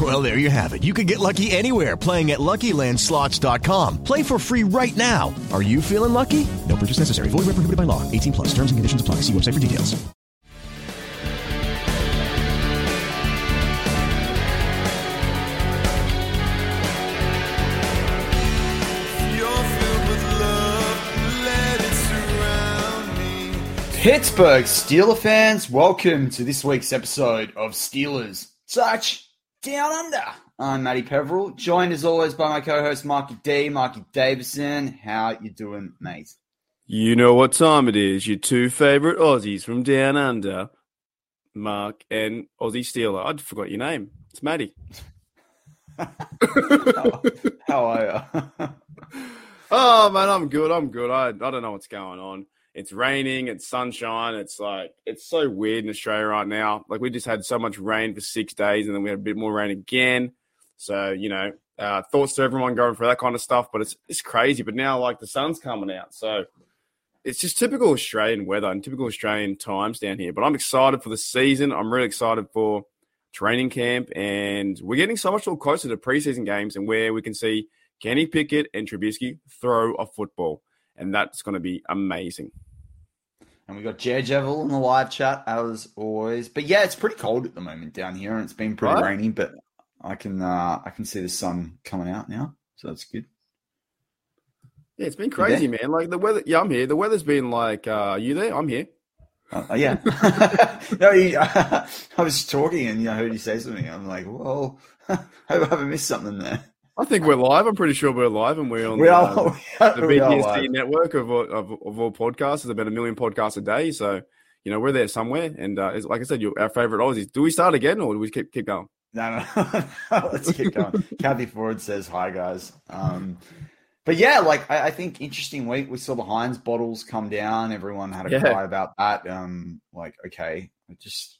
Well, there you have it. You can get lucky anywhere playing at LuckyLandSlots.com. Play for free right now. Are you feeling lucky? No purchase necessary. Void where prohibited by law. 18 plus. Terms and conditions apply. See website for details. Pittsburgh Steeler fans, welcome to this week's episode of Steelers Touch Down Under. I'm Matty Peverell, joined as always by my co-host Marky D, Marky Davison. How you doing, mate? You know what time it is. Your two favorite Aussies from down under, Mark and Aussie Steeler. I forgot your name. It's Matty. how, how are you? oh man, I'm good. I'm good. I I don't know what's going on. It's raining. It's sunshine. It's like it's so weird in Australia right now. Like we just had so much rain for six days, and then we had a bit more rain again. So you know, uh, thoughts to everyone going for that kind of stuff. But it's it's crazy. But now like the sun's coming out, so it's just typical Australian weather and typical Australian times down here. But I'm excited for the season. I'm really excited for training camp, and we're getting so much more closer to preseason games and where we can see Kenny Pickett and Trubisky throw a football, and that's going to be amazing. And we got Daredevil in the live chat as always. But yeah, it's pretty cold at the moment down here, and it's been pretty Right. rainy. But I can uh, I can see the sun coming out now, so that's good. Yeah, it's been crazy, man. Like the weather. Yeah, I'm here. The weather's been like, uh, are you there? I'm here. Uh, yeah. no, he, I was talking and you know, I heard you say something. I'm like, whoa, I hope I haven't missed something there. I think we're live. I'm pretty sure we're live, and we're on We the, are- are- the we are BTSC live. network of, all- of of all podcasts. There's about a million podcasts a day, so you know we're there somewhere. And uh, it's, like I said, our favorite Aussies. Do we start again, or do we keep keep going? No, no, no. Let's keep going. Kathy Ford says hi, guys. Um, but yeah, like I, I think interesting week. We saw the Heinz bottles come down. Everyone had a Yeah. cry about that. Um, like okay, just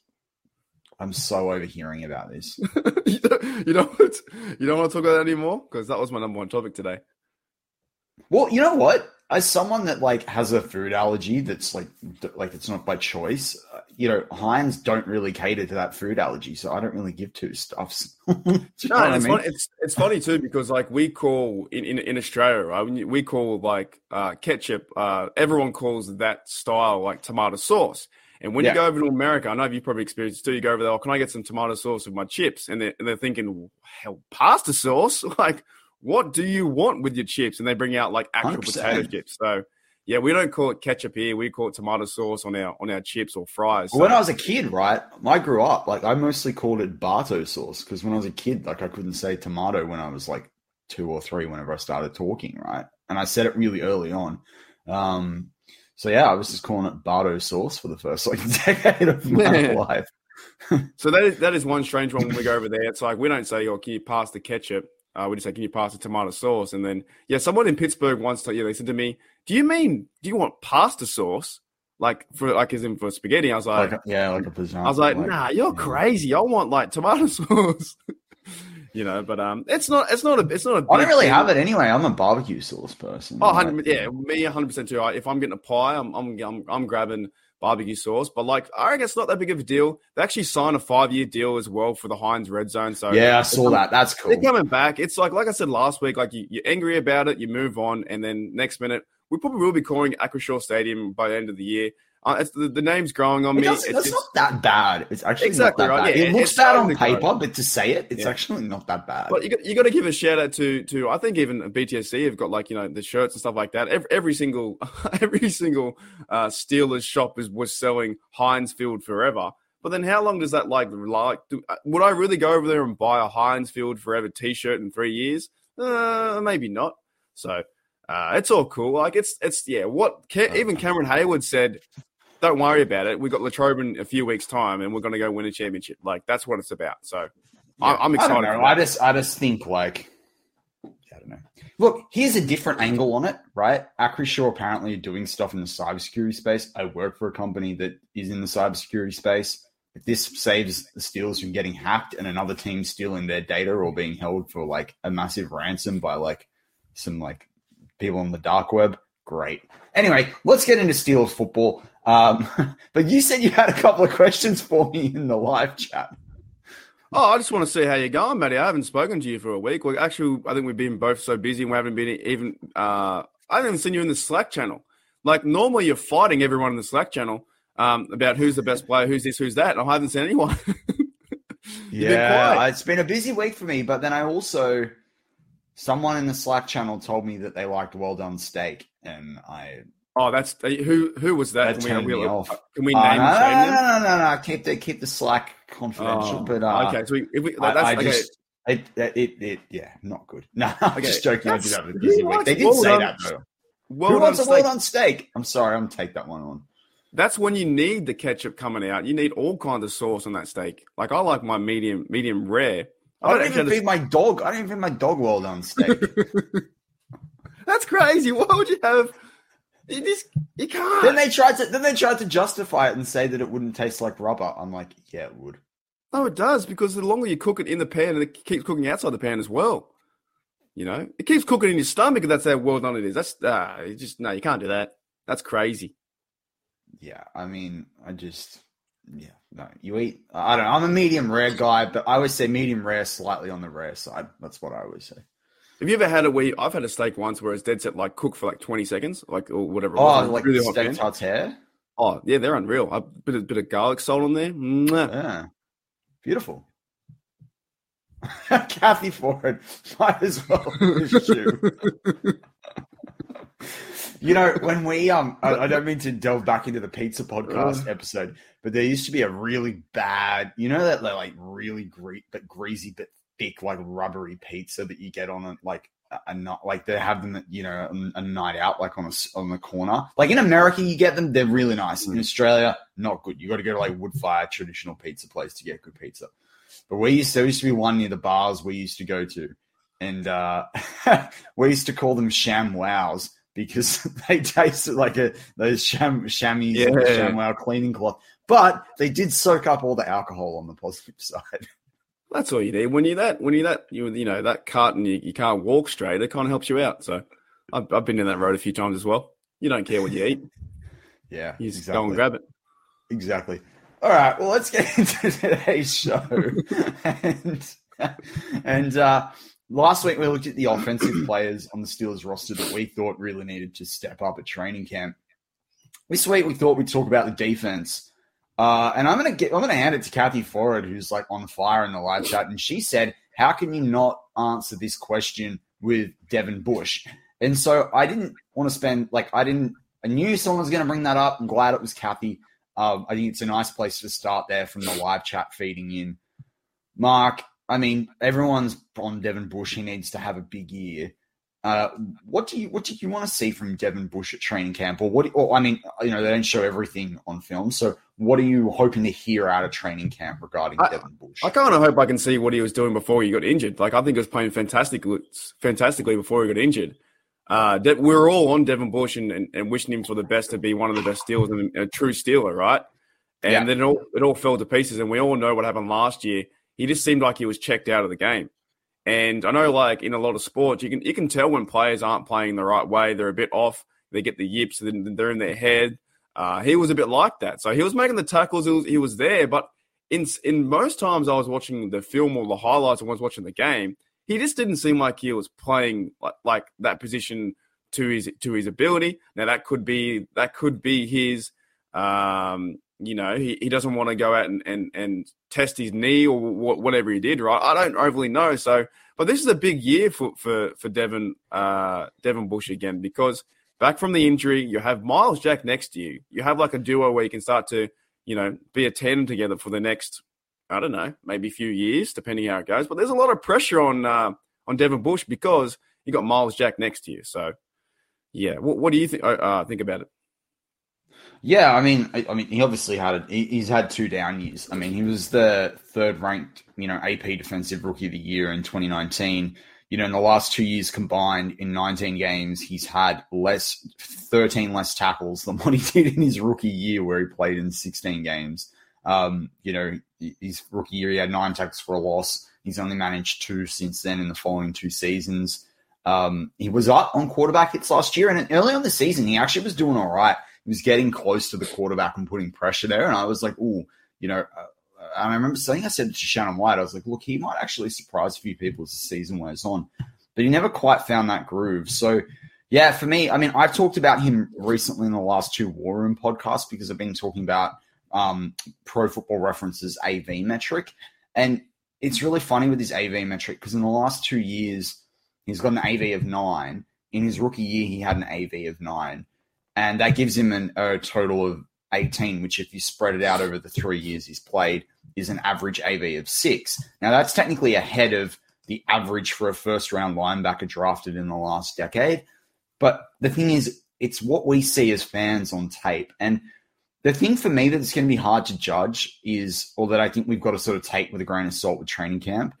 I'm so overhearing about this. you don't, you don't want to, you don't want to talk about that anymore because that was my number one topic today. Well, you know what? As someone that like has a food allergy, that's like like it's not by choice. Uh, you know, Heinz don't really cater to that food allergy, so I don't really give two stuffs. Do you know No, and I it's, mean? funny, it's it's funny too because like we call in, in, in Australia, right? We call like uh, ketchup. Uh, everyone calls that style like tomato sauce. And when Yeah. you go over to America, I know you've probably experienced it too. You go over there, oh, can I get some tomato sauce with my chips? And they're, and they're thinking, hell, pasta sauce? Like, what do you want with your chips? And they bring out like actual 100%. potato chips. So yeah, we don't call it ketchup here. We call it tomato sauce on our on our chips or fries. Well, when I was a kid, right, I grew up like I mostly called it Barto sauce because when I was a kid, like I couldn't say tomato when I was like two or three. Whenever I started talking, right, and I said it really early on. Um, so yeah, I was just calling it Bardo sauce for the first like decade of my life. so that is that is one strange one when we go over there. It's like we don't say, "Oh, can you pass the ketchup?" Uh, we just say, "Can you pass the tomato sauce?" And then, yeah, someone in Pittsburgh once, told, yeah, they said to me, "Do you mean do you want pasta sauce?" Like for like as in for spaghetti, I was like, like a, yeah, like a pizzazz. I was like, nah, you're yeah. crazy. I want like tomato sauce. You know, but um, it's not, it's not a, it's not a. I don't really thing. have it anyway. I'm a barbecue sauce person. Oh, 100, yeah, me 100 percent too. If I'm getting a pie, I'm, I'm, I'm, I'm grabbing barbecue sauce. But like, I reckon it's not that big of a deal. They actually signed a five year deal as well for the Heinz Red Zone. So yeah, I saw that. That's cool. They're coming back. It's like, like I said last week, like you, you're angry about it, you move on, and then next minute we probably will be calling Acrisure Stadium by the end of the year. Uh, the, the, name's growing on it me. It's, not that bad. It's actually exactly not that right. bad. Yeah, it looks bad on paper, but to say it, it's yeah. actually not that bad. But you got, you got to give a shout out to to I think even BTSC have got like you know the shirts and stuff like that. Every, every single every single uh, Steelers shop is was selling Heinz Field forever. But then how long does that like like? Do, uh, would I really go over there and buy a Heinz Field forever T-shirt in three years? Uh, maybe not. So uh, it's all cool. Like it's it's yeah. What even Cameron Heyward said don't worry about it. We've got Latrobe in a few weeks' time, and we're going to go win a championship. Like that's what it's about. So yeah, I'm excited. I, I just, I just think like, I don't know. Look, here's a different angle on it, right? Acrisure apparently are doing stuff in the cybersecurity space. I work for a company that is in the cybersecurity space. If this saves the Steelers from getting hacked and another team stealing their data or being held for like a massive ransom by like some like people on the dark web, great. Anyway, let's get into Steelers football. Um, but you said you had a couple of questions for me in the live chat. Oh, I just want to see how you're going, Matty. I haven't spoken to you for a week. Well, actually, I think we've been both so busy and we haven't been even. Uh, I haven't even seen you in the Slack channel. Like normally, you're fighting everyone in the Slack channel um, about who's the best player, who's this, who's that. And I haven't seen anyone. yeah, been it's been a busy week for me. But then I also, someone in the Slack channel told me that they liked well done steak, and I Oh, that's uh, who. Who was that? that can, we, we, off. can we uh, name? No, no, no, no, no, no, Keep the keep the Slack confidential. Oh, but uh, okay, so we, if we, that's I, I okay. just it, it it yeah, not good. No, I'm Okay, just joking. I did have a busy week. They did well say done- that though. well Who wants a well steak? done steak? I'm sorry, I'm gonna take that one on. That's when you need the ketchup coming out. You need all kinds of sauce on that steak. Like I like my medium, medium rare. I don't actually even feed my dog. I don't even feed my dog well done steak. That's crazy. Why would you have? You just you can't. then they tried to then they tried to justify it and say that it wouldn't taste like rubber. I'm like, yeah, it would. No, it does because the longer you cook it in the pan, and it keeps cooking outside the pan as well. You know, it keeps cooking in your stomach, and that's how well done it is. That's ah, you just no, you can't do that. That's crazy. Yeah, I mean, I just yeah, no. You eat. I don't know. I'm a medium rare guy, but I always say medium rare, slightly on the rare side. That's what I always say. Have you ever had it where you, I've had a steak once where it's dead set like cook for like 20 seconds, like or whatever. Oh, like really steak tartare. Oh yeah, they're unreal. A bit of bit of garlic salt on there. Mwah. Yeah, beautiful. Kathy Ford might as well. You know, when we um, I, I don't mean to delve back into the pizza podcast episode, but there used to be a really bad, you know, that like really great but greasy but thick, like rubbery pizza that you get on a like a, not like they have them, you know, a, a night out, like on a on the corner. Like in America, you get them; they're really nice. In Australia, not good. You got to go to like wood fire traditional pizza place to get good pizza. But we used to, there used to be one near the bars we used to go to, and uh, we used to call them sham wows because they tasted like a those sham chamois Yeah. sham wow cleaning cloth. But they did soak up all the alcohol on the positive side. That's all you need. When you're that, when you're that, you you know that cart and you, you can't walk straight, it kind of helps you out. So I've, I've been in that road a few times as well. You don't care what you eat, Yeah, you just go and grab it. Exactly. All right. Well, let's get into today's show. and and uh, last week we looked at the offensive players on the Steelers roster that we thought really needed to step up at training camp. This week we thought we'd talk about the defense. Uh, and I'm gonna get I'm gonna hand it to Kathy Ford, who's like on fire in the live chat, and she said, "How can you not answer this question with Devin Bush?" And so I didn't want to spend like I didn't I knew someone was to bring that up. I'm glad it was Kathy. Um, I think it's a nice place to start there from the live chat feeding in. Mark, I mean, everyone's on Devin Bush. He needs to have a big year. Uh, what do you what do you want to see from Devin Bush at training camp, or what? Or I mean, you know, they don't show everything on film. So, what are you hoping to hear out of training camp regarding I, Devin Bush? I kind of hope I can see what he was doing before he got injured. Like I think he was playing fantastically, fantastically before he got injured. Uh, we are all on Devin Bush and, and, and, wishing him for the best to be one of the best steals and a true stealer, right? And yeah. then it all, it all fell to pieces. And we all know what happened last year. He just seemed like he was checked out of the game. And I know, like in a lot of sports, you can you can tell when players aren't playing the right way. They're a bit off. They get the yips. They're in their head. Uh, he was a bit like that. So he was making the tackles. He was, he was there, but in in most times I was watching the film or the highlights and was watching the game, he just didn't seem like he was playing like, like that position to his to his ability. Now that could be that could be his um, you know, he, he doesn't want to go out and, and, and test his knee or whatever he did, right? I don't overly know. So, but this is a big year for for for Devin uh, Devin Bush again because back from the injury, you have Myles Jack next to you. You have like a duo where you can start to you know be a ten together for the next I don't know maybe a few years depending how it goes. But there's a lot of pressure on uh, on Devin Bush because you got Myles Jack next to you. So yeah, what, what do you think uh, uh think about it? Yeah, I mean, I, I, mean, he obviously had a, he's had two down years. I mean, he was the third ranked, you know, AP Defensive Rookie of the Year in 2019. You know, in the last two years combined, in 19 games, he's had less, 13 less tackles than what he did in his rookie year, where he played in 16 games. Um, you know, his rookie year, he had nine tackles for a loss. He's only managed two since then in the following two seasons. Um, he was up on quarterback hits last year, and early on the season, he actually was doing all right he was getting close to the quarterback and putting pressure there. And I was like, oh, you know, uh, and I remember saying, I said to Shannon White, I was like, look, he might actually surprise a few people as the season wears on. But he never quite found that groove. So, yeah, for me, I mean, I've talked about him recently in the last two War Room podcasts because I've been talking about um, Pro Football References AV metric. And it's really funny with his AV metric because in the last two years, he's got an AV of nine. In his rookie year, he had an AV of nine and that gives him an, a total of 18, which if you spread it out over the three years he's played, is an average AV of six. Now that's technically ahead of the average for a first round linebacker drafted in the last decade. But the thing is, it's what we see as fans on tape. And the thing for me that's going to be hard to judge is, or that I think we've got to sort of take with a grain of salt with training camp,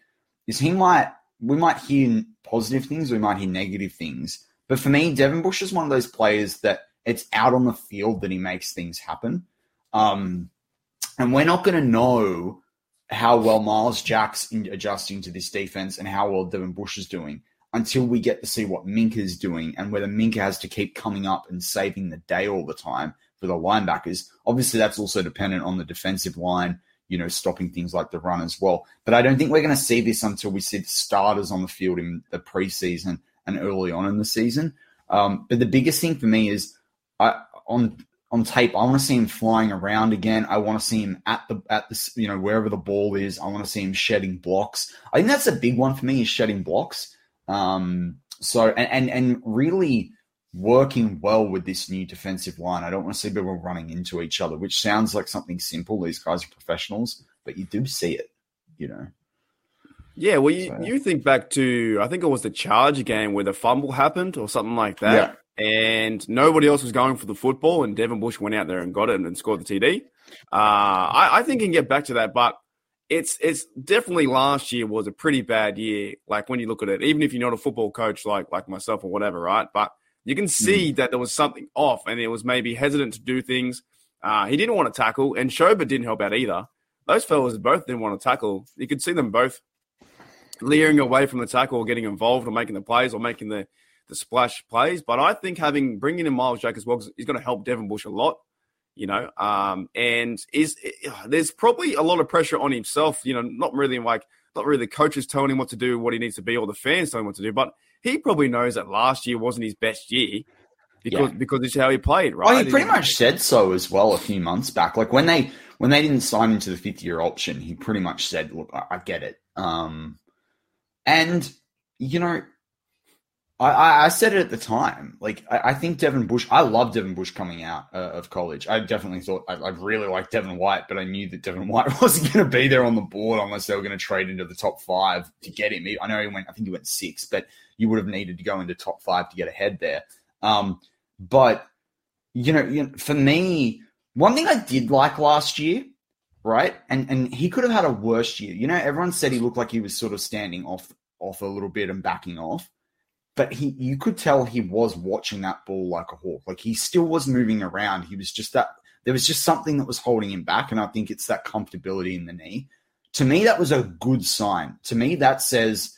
is he might, we might hear positive things, we might hear negative things. But for me, Devin Bush is one of those players that it's out on the field that he makes things happen. Um, and we're not going to know how well Myles Jack's adjusting to this defense and how well Devin Bush is doing until we get to see what Minkah is doing and whether Minkah has to keep coming up and saving the day all the time for the linebackers. Obviously, that's also dependent on the defensive line, you know, stopping things like the run as well. But I don't think we're going to see this until we see the starters on the field in the preseason and early on in the season. Um, but the biggest thing for me is I, on on tape, I want to see him flying around again. I want to see him at the at this you know wherever the ball is. I want to see him shedding blocks. I think that's a big one for me is shedding blocks. Um, so and, and and really working well with this new defensive line. I don't want to see people running into each other, which sounds like something simple. These guys are professionals, but you do see it, you know. Yeah, well, you, so. you think back to I think it was the Charger game where the fumble happened or something like that. And nobody else was going for the football, and Devin Bush went out there and got it and, scored the TD. Uh, I, I, think he can get back to that, but it's it's definitely last year was a pretty bad year. Like when you look at it, even if you're not a football coach like like myself or whatever, right? But you can see mm. that there was something off, and it was maybe hesitant to do things. Uh, he didn't want to tackle, and Schobert didn't help out either. Those fellas both didn't want to tackle. You could see them both leering away from the tackle or getting involved or making the plays or making the the splash plays. But I think having bringing in Myles Jack as well is going to help Devin Bush a lot. You know, um, and is there's probably a lot of pressure on himself. You know, not really like not really the coaches telling him what to do, what he needs to be, or the fans telling him what to do. But he probably knows that last year wasn't his best year because yeah. because it's how he played, right? Oh, he pretty much said so as well a few months back. Like when they when they didn't sign him to the fifth year option, he pretty much said, "Look, I, I get it." Um, and you know, I, I said it at the time. Like, I, I, think Devin Bush, I love Devin Bush coming out uh, of college. I definitely thought I, I really liked Devin White, but I knew that Devin White wasn't going to be there on the board unless they were going to trade into the top five to get him. I know he went, I think he went six, but you would have needed to go into top five to get ahead there. Um, but, you know, you know, for me, one thing I did like last year, right? And and he could have had a worse year. You know, everyone said he looked like he was sort of standing off off a little bit and backing off but he you could tell he was watching that ball like a hawk. Like he still was moving around. He was just that there was just something that was holding him back, and I think it's that comfortability in the knee. To me, that was a good sign. To me, that says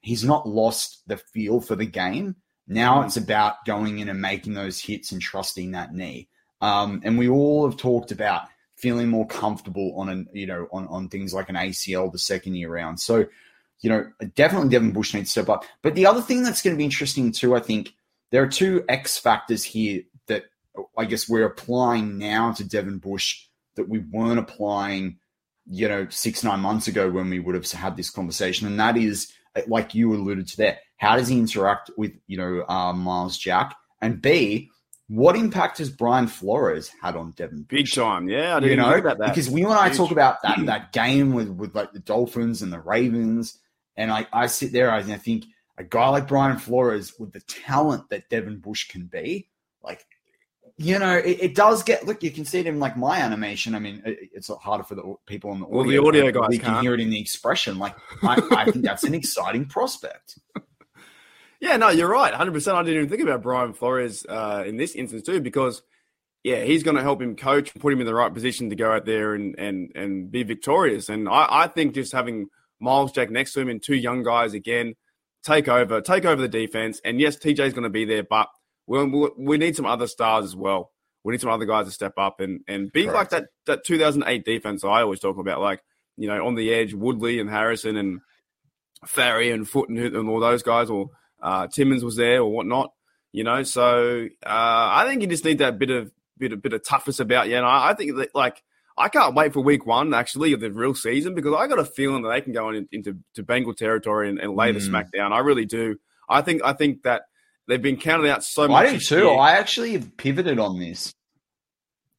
he's not lost the feel for the game. Now it's about going in and making those hits and trusting that knee. Um, and we all have talked about feeling more comfortable on an you know on on things like an ACL the second year round. So you know, definitely Devin Bush needs to step up. But the other thing that's going to be interesting too, I think, there are two X factors here that I guess we're applying now to Devin Bush that we weren't applying, you know, six, nine months ago when we would have had this conversation. And that is, like you alluded to there, how does he interact with, you know, uh, Myles Jack? And B, what impact has Brian Flores had on Devin? Big time, yeah. I didn't you know about that because we and I talk about that that game with with like the Dolphins and the Ravens and I, I sit there and I think a guy like Brian Flores with the talent that Devin Bush can be, like, you know, it, it does get look. You can see it in like my animation. I mean, it, it's harder for the people on the well, audio. the audio guys you can hear it in the expression. Like, I, I think that's an exciting prospect. Yeah, no, you're right. 100. percent I didn't even think about Brian Flores uh, in this instance too, because yeah, he's going to help him coach, put him in the right position to go out there and and and be victorious. And I, I think just having Myles Jack next to him and two young guys again take over, take over the defense. And yes, TJ is going to be there, but we we need some other stars as well. We need some other guys to step up and and be Correct. like that that 2008 defense I always talk about, like you know on the edge, Woodley and Harrison and Farrior and Foote and, and all those guys, or uh, Timmons was there or whatnot. You know, so uh, I think you just need that bit of bit of bit of toughness about you. And I, I think that like I can't wait for week one, actually, of the real season because I got a feeling that they can go in, into to Bengal territory and, and lay mm. the smack down. I really do. I think I think that they've been counted out so much. I do too. Year. I actually have pivoted on this.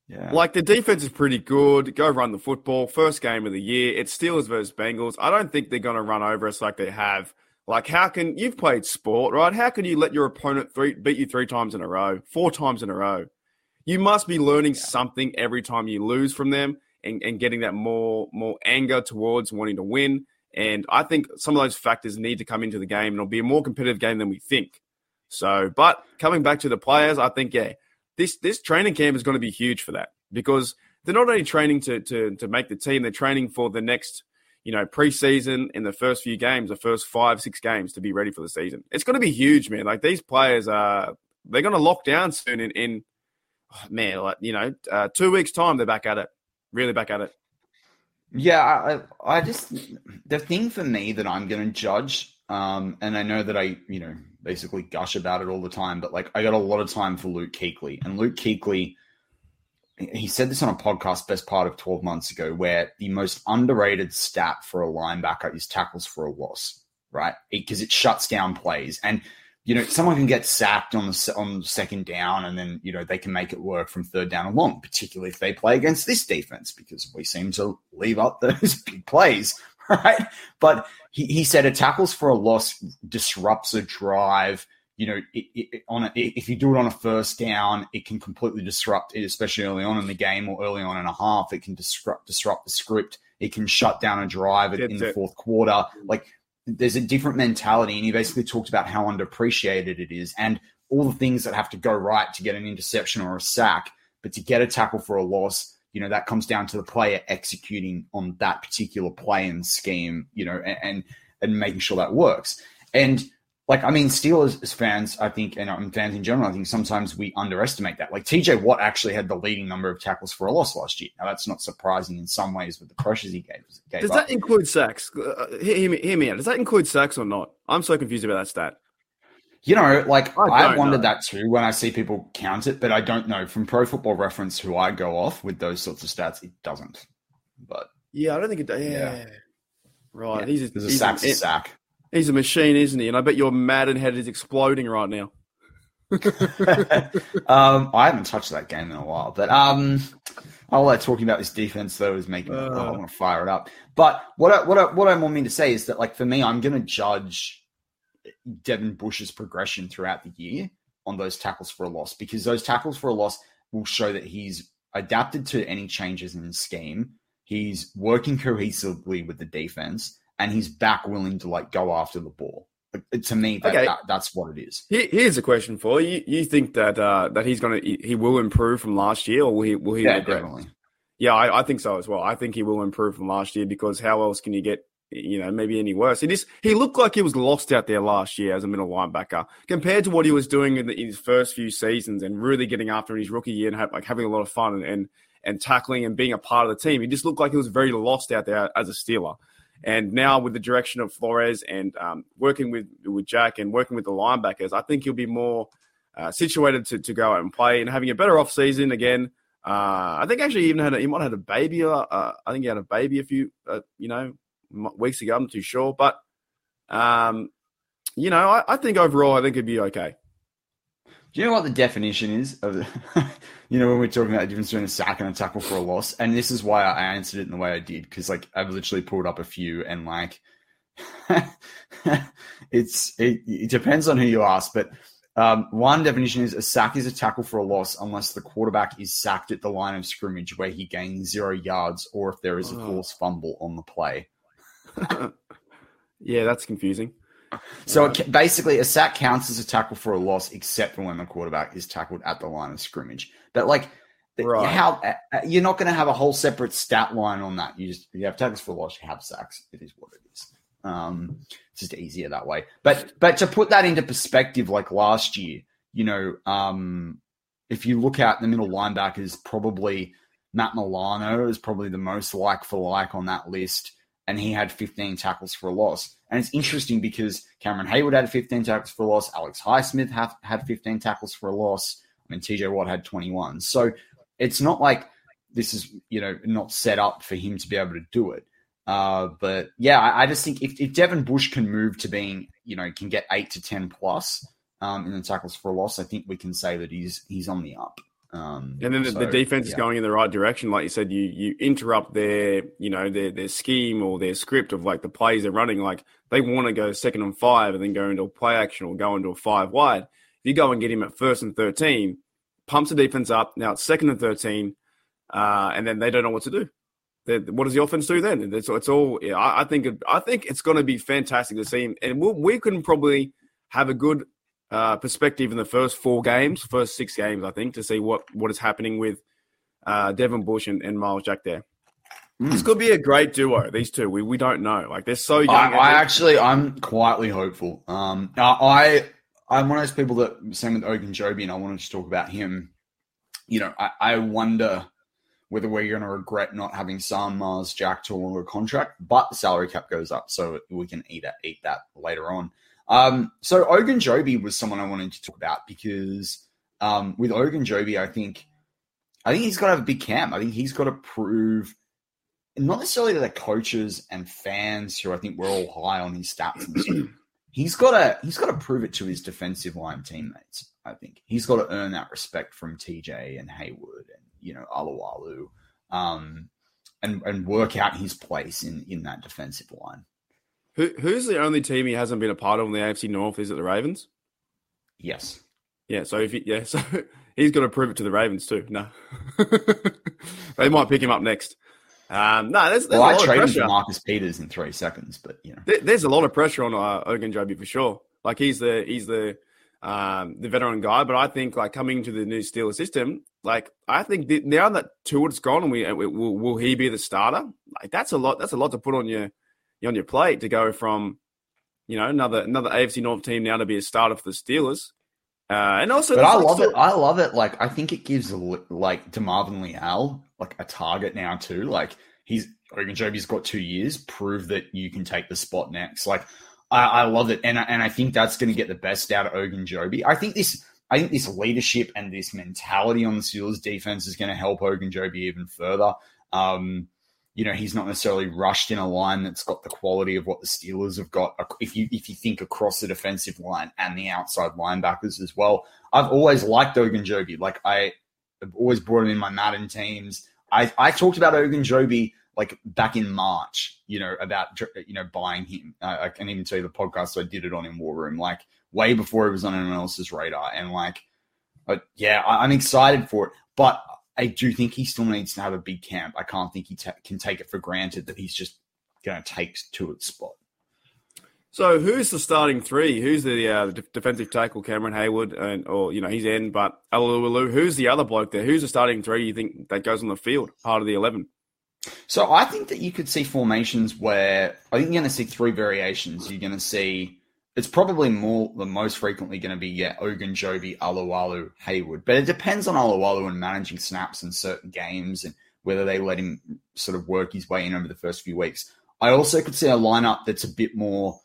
Yeah. Like the defense is pretty good. Go run the football. First game of the year. It's Steelers versus Bengals. I don't think they're going to run over us like they have. Like, how can you've played sport, right? How can you let your opponent three, beat you three times in a row, four times in a row? You must be learning yeah. something every time you lose from them and, and getting that more more anger towards wanting to win. And I think some of those factors need to come into the game and it'll be a more competitive game than we think. So, but coming back to the players, I think, yeah, this this training camp is going to be huge for that because they're not only training to to to make the team, they're training for the next, you know, preseason in the first few games, the first five, six games to be ready for the season. It's going to be huge, man. Like these players are they're going to lock down soon in, in man, like you know, uh, two weeks time they're back at it, really back at it. Yeah, I, I just the thing for me that I'm going to judge, um, and I know that I, you know, basically gush about it all the time, but like I got a lot of time for Luke Kuechly, and Luke Kuechly, he said this on a podcast best part of 12 months ago, where the most underrated stat for a linebacker is tackles for a loss, right? Because it, it shuts down plays, and you know, someone can get sacked on the on second down, and then you know they can make it work from third down and long, particularly if they play against this defense, because we seem to leave up those big plays, right? But he, he said a tackles for a loss disrupts a drive. You know, it, it, on a, if you do it on a first down, it can completely disrupt it, especially early on in the game or early on in a half. It can disrupt disrupt the script. It can shut down a drive in the fourth quarter. Like there's a different mentality, and he basically talked about how underappreciated it is and all the things that have to go right to get an interception or a sack. But to get a tackle for a loss, you know, that comes down to the player executing on that particular play and scheme, you know, and and, and making sure that works. And like I mean, Steelers fans, I think, and um, fans in general, I think sometimes we underestimate that. Like TJ Watt actually had the leading number of tackles for a loss last year. Now that's not surprising in some ways with the pressures he gave. gave Does up. that include sacks? Uh, hear, me, hear me out. Does that include sacks or not? I'm so confused about that stat. You know, like I, I wondered that too when I see people count it, but I don't know from Pro Football Reference who I go off with those sorts of stats. It doesn't. But yeah, I don't think it. Yeah, yeah. right. Yeah. He's a, There's a sack's a sack. He's a machine, isn't he? And I bet your Madden head is exploding right now. um, I haven't touched that game in a while, but um, all that talking about this defense though is making me, oh, I want to fire it up. But what I, what I, what I want me to say is that like for me, I'm going to judge Devin Bush's progression throughout the year on those tackles for a loss because those tackles for a loss will show that he's adapted to any changes in his scheme. He's working cohesively with the defense, and he's back willing to like go after the ball. To me, that, Okay. that, that's what it is. Here- Here's a question for you. You think that uh, that he's gonna he will improve from last year, or will he will he? Yeah, regress? definitely. Yeah, I, I think so as well. I think he will improve from last year because how else can you get you know maybe any worse? He just he looked like he was lost out there last year as a middle linebacker compared to what he was doing in, the, in his first few seasons and really getting after in his rookie year and have, like having a lot of fun and, and and tackling and being a part of the team. He just looked like he was very lost out there as a Steeler. And now with the direction of Flores and um, working with with Jack and working with the linebackers, I think he'll be more uh, situated to, to go out and play and having a better off season again. Uh, I think actually even had a, he might have had a baby. Uh, uh, I think he had a baby a few uh, you know weeks ago. I'm not too sure, but um, you know I, I think overall I think it'd be okay. Do you know what the definition is of the, you know, when we're talking about the difference between a sack and a tackle for a loss? And this is why I answered it in the way I did, because like I've literally pulled up a few and like it's it, it depends on who you ask, but um, one definition is a sack is a tackle for a loss unless the quarterback is sacked at the line of scrimmage where he gains zero yards or if there is a forced fumble on the play. Yeah, that's confusing. So it, basically, a sack counts as a tackle for a loss, except for when the quarterback is tackled at the line of scrimmage. But like, Right. how you're not going to have a whole separate stat line on that. You just you have tackles for a loss, you have sacks. It is what it is. Um, it's just easier that way. But but to put that into perspective, like last year, you know, um, if you look at the middle linebackers, probably Matt Milano is probably the most like for like on that list, and he had 15 tackles for a loss. And it's interesting because Cameron Heyward had 15 tackles for a loss, Alex Highsmith have, had 15 tackles for a loss, I mean TJ Watt had 21. So it's not like this is you know not set up for him to be able to do it. Uh, but yeah, I, I just think if, if Devin Bush can move to being, you know, can get eight to ten plus um, in the tackles for a loss, I think we can say that he's he's on the up. Um, And then the, so, the defense is going in the right direction. Like you said, you you interrupt their you know their their scheme or their script of like the plays they're running. Like they want to go second and five and then go into a play action or go into a five wide. If you go and get him at first and thirteen, pumps the defense up. Now it's second and thirteen, uh, and then they don't know what to do. They- what does the offense do then? It's, it's all. Yeah, I, I think. it- I think it's going to be fantastic to see him, and we'll, we can probably have a good uh, perspective in the first four games, first six games, I think, to see what what is happening with uh, Devin Bush and, and Myles Jack there. This could be a great duo. These two, we we don't know. Like they're so young. I, I actually, I'm quietly hopeful. Um, I, I, I'm one of those people that same with Ogunjobi, and I wanted to talk about him. You know, I, I wonder whether we're going to regret not having Sam Mars Jack to a longer contract, but the salary cap goes up, so we can eat that, eat that later on. Um, so Ogunjobi was someone I wanted to talk about because um, with Ogunjobi, I think, I think he's got to have a big camp. I think he's got to prove not necessarily to the coaches and fans who I think we're all high on his stats and stuff. he's got to he's got to prove it to his defensive line teammates. I think he's got to earn that respect from TJ and Heyward and you know Alualu, um, and and work out his place in in that defensive line. Who, who's the only team he hasn't been a part of in the AFC North? Is it the Ravens? Yes. Yeah. So if he, yeah, so he's got to prove it to the Ravens too. No, they might pick him up next. Um, no, there's, there's Well, I traded for Marcus Peters in three seconds, but you know. There- there's a lot of pressure on uh, Ogunjobi for sure. Like he's the he's the um, the veteran guy, but I think like coming to the new Steelers system, like I think the, now that Tuitt's gone, and we, we will, will he be the starter? Like that's a lot. That's a lot to put on your on your plate to go from you know another another AFC North team now to be a starter for the Steelers. Uh, and also, But I love still- it. I love it. Like I think it gives like Demarvin Leal like a target now too. Like he's Ogunjobi's got two years. Prove that you can take the spot next. Like I, I love it, and I, and I think that's going to get the best out of Ogunjobi. I think this. I think this leadership and this mentality on the Steelers defense is going to help Ogunjobi even further. Um, you know, he's not necessarily rushed in a line that's got the quality of what the Steelers have got. If you if you think across the defensive line and the outside linebackers as well, I've always liked Ogunjobi. Like I have always brought him in my Madden teams. I I talked about Ogunjobi like back in March, you know, about you know buying him. I can even tell you the podcast so I did it on in War Room, like way before it was on anyone else's radar, and like, yeah, I, I'm excited for it, but I do think he still needs to have a big camp. I can't think he ta- can take it for granted that he's just going to take to its spot. So who's the starting three? Who's the, uh, the defensive tackle, Cameron Heyward, and or you know he's in, but Alualu. Who's the other bloke there? Who's the starting three? You think that goes on the field, part of the eleven? So I think that you could see formations where I think you're going to see three variations. You're going to see it's probably more the most frequently going to be yeah Ogunjobi, Alualu, Heyward, but it depends on Alualu and managing snaps in certain games and whether they let him sort of work his way in over the first few weeks. I also could see a lineup that's a bit more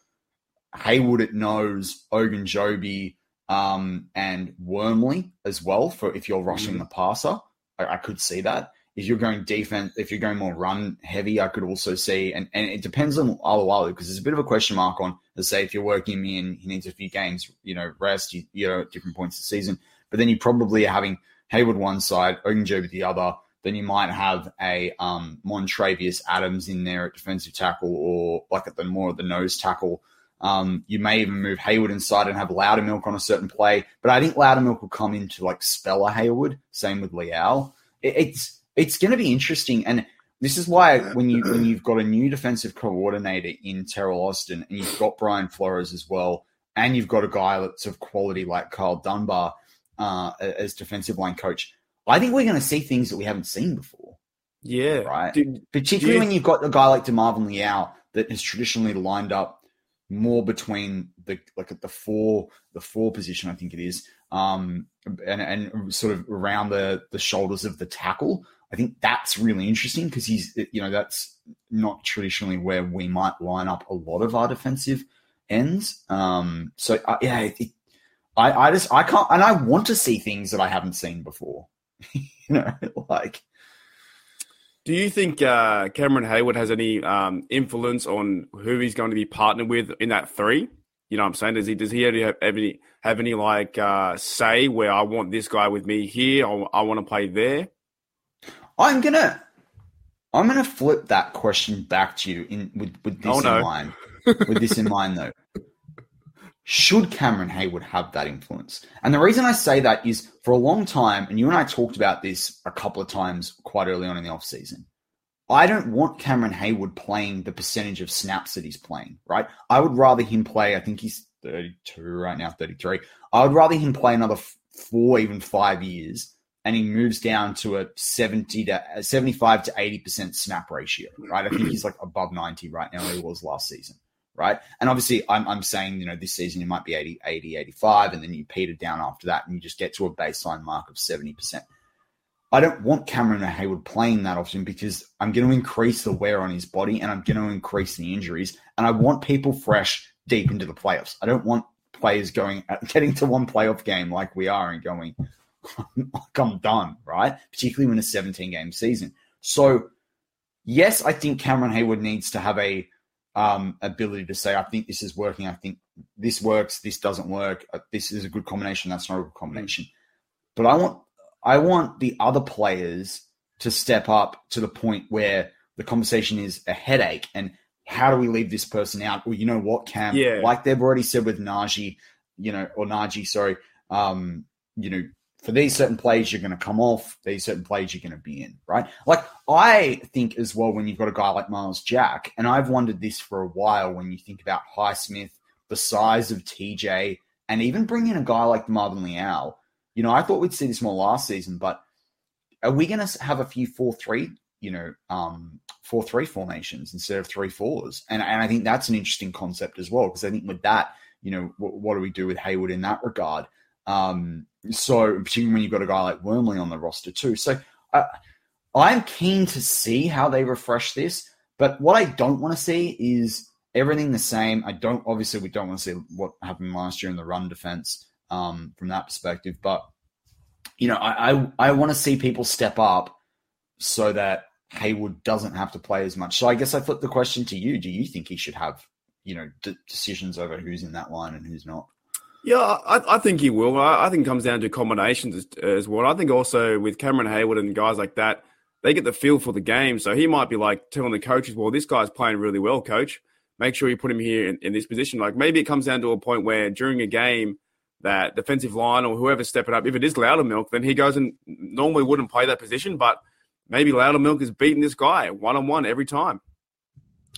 Heyward at nose, Ogunjobi, um, and Wormley as well for if you're rushing mm-hmm. the passer. I, I could see that if you're going defense, if you're going more run heavy, I could also see, and, and it depends on Alualu because there's a bit of a question mark on, let's say, if you're working him in, he needs a few games, you know, rest, you, you know, at different points of the season. But then you probably are having Heyward one side, Ogunjobi the other. Then you might have a um, Montravius Adams in there at defensive tackle or like at the more of the nose tackle. Um, you may even move Heyward inside and have Loudermilk on a certain play. But I think Loudermilk will come in to like spell a Heyward. Same with Leal. It, it's it's going to be interesting. And this is why when you when you've got a new defensive coordinator in Teryl Austin and you've got Brian Flores as well, and you've got a guy that's of quality like Karl Dunbar uh, as defensive line coach, I think we're going to see things that we haven't seen before. Yeah, right. Particularly when you've got a guy like DeMarvin Leal that has traditionally lined up more between the like at the four the four position, I think it is, um, and and sort of around the the shoulders of the tackle. I think that's really interesting because he's, you know, that's not traditionally where we might line up a lot of our defensive ends. Um, so uh, yeah, it, I, I just, I can't, and I want to see things that I haven't seen before. you know, like. Do you think uh, Cameron Heyward has any um, influence on who he's going to be partnered with in that three? You know what I'm saying? Does he does he have any have any like uh, say where I want this guy with me here? I, I want to play there. I'm gonna I'm gonna flip that question back to you in with, with this oh, no. in mind. with this in mind though. Should Cameron Heyward have that influence? And the reason I say that is for a long time, and you and I talked about this a couple of times quite early on in the offseason. I don't want Cameron Heyward playing the percentage of snaps that he's playing, right? I would rather him play, I think he's 32 right now, 33. I would rather him play another four, even five years and he moves down to a 70 to 75 to 80% snap ratio, right? I think he's like above 90 right now. He was last season, right? And obviously I'm, I'm saying, you know, this season it might be 80, 80, 85, and then you peter down after that and you just get to a baseline mark of 70%. I don't want Cameron Heyward playing that often because I'm going to increase the wear on his body and I'm going to increase the injuries. And I want people fresh deep into the playoffs. I don't want players going, getting to one playoff game like we are and going, like I'm done, right? Particularly when a 17 game season. So, yes, I think Cameron Heyward needs to have a um, ability to say, I think this is working. I think this works. This doesn't work. Uh, this is a good combination. That's not a good combination. But I want, I want the other players to step up to the point where the conversation is a headache and how do we leave this person out? Well, you know what, Cam? Yeah. Like they've already said with Najee, you know, or Najee, sorry, um, you know, for these certain plays you're going to come off, these certain plays you're going to be in, right? Like I think as well when you've got a guy like Myles Jack, and I've wondered this for a while when you think about Highsmith, the size of TJ, and even bring in a guy like Marvin Leal. You know, I thought we'd see this more last season, but are we going to have a few four three, you know, um, four three formations instead of three fours? And and I think that's an interesting concept as well because I think with that, you know, what, what do we do with Heyward in that regard? Um, so particularly when you've got a guy like Wormley on the roster too. So uh, I'm keen to see how they refresh this. But what I don't want to see is everything the same. I don't obviously we don't want to see what happened last year in the run defense um, from that perspective. But you know, I I, I want to see people step up so that Heyward doesn't have to play as much. So I guess I flip the question to you: Do you think he should have, you know, d- decisions over who's in that line and who's not? Yeah, I, I think he will. I, I, think it comes down to combinations as, as, well. I think also with Cameron Heyward and guys like that, they get the feel for the game. So he might be like telling the coaches, "Well, this guy's playing really well, coach. Make sure you put him here in, in this position." Like maybe it comes down to a point where during a game that defensive line or whoever's stepping up, if it is Loudermilk, then he goes and normally wouldn't play that position, but maybe Loudermilk is beating this guy one on one every time.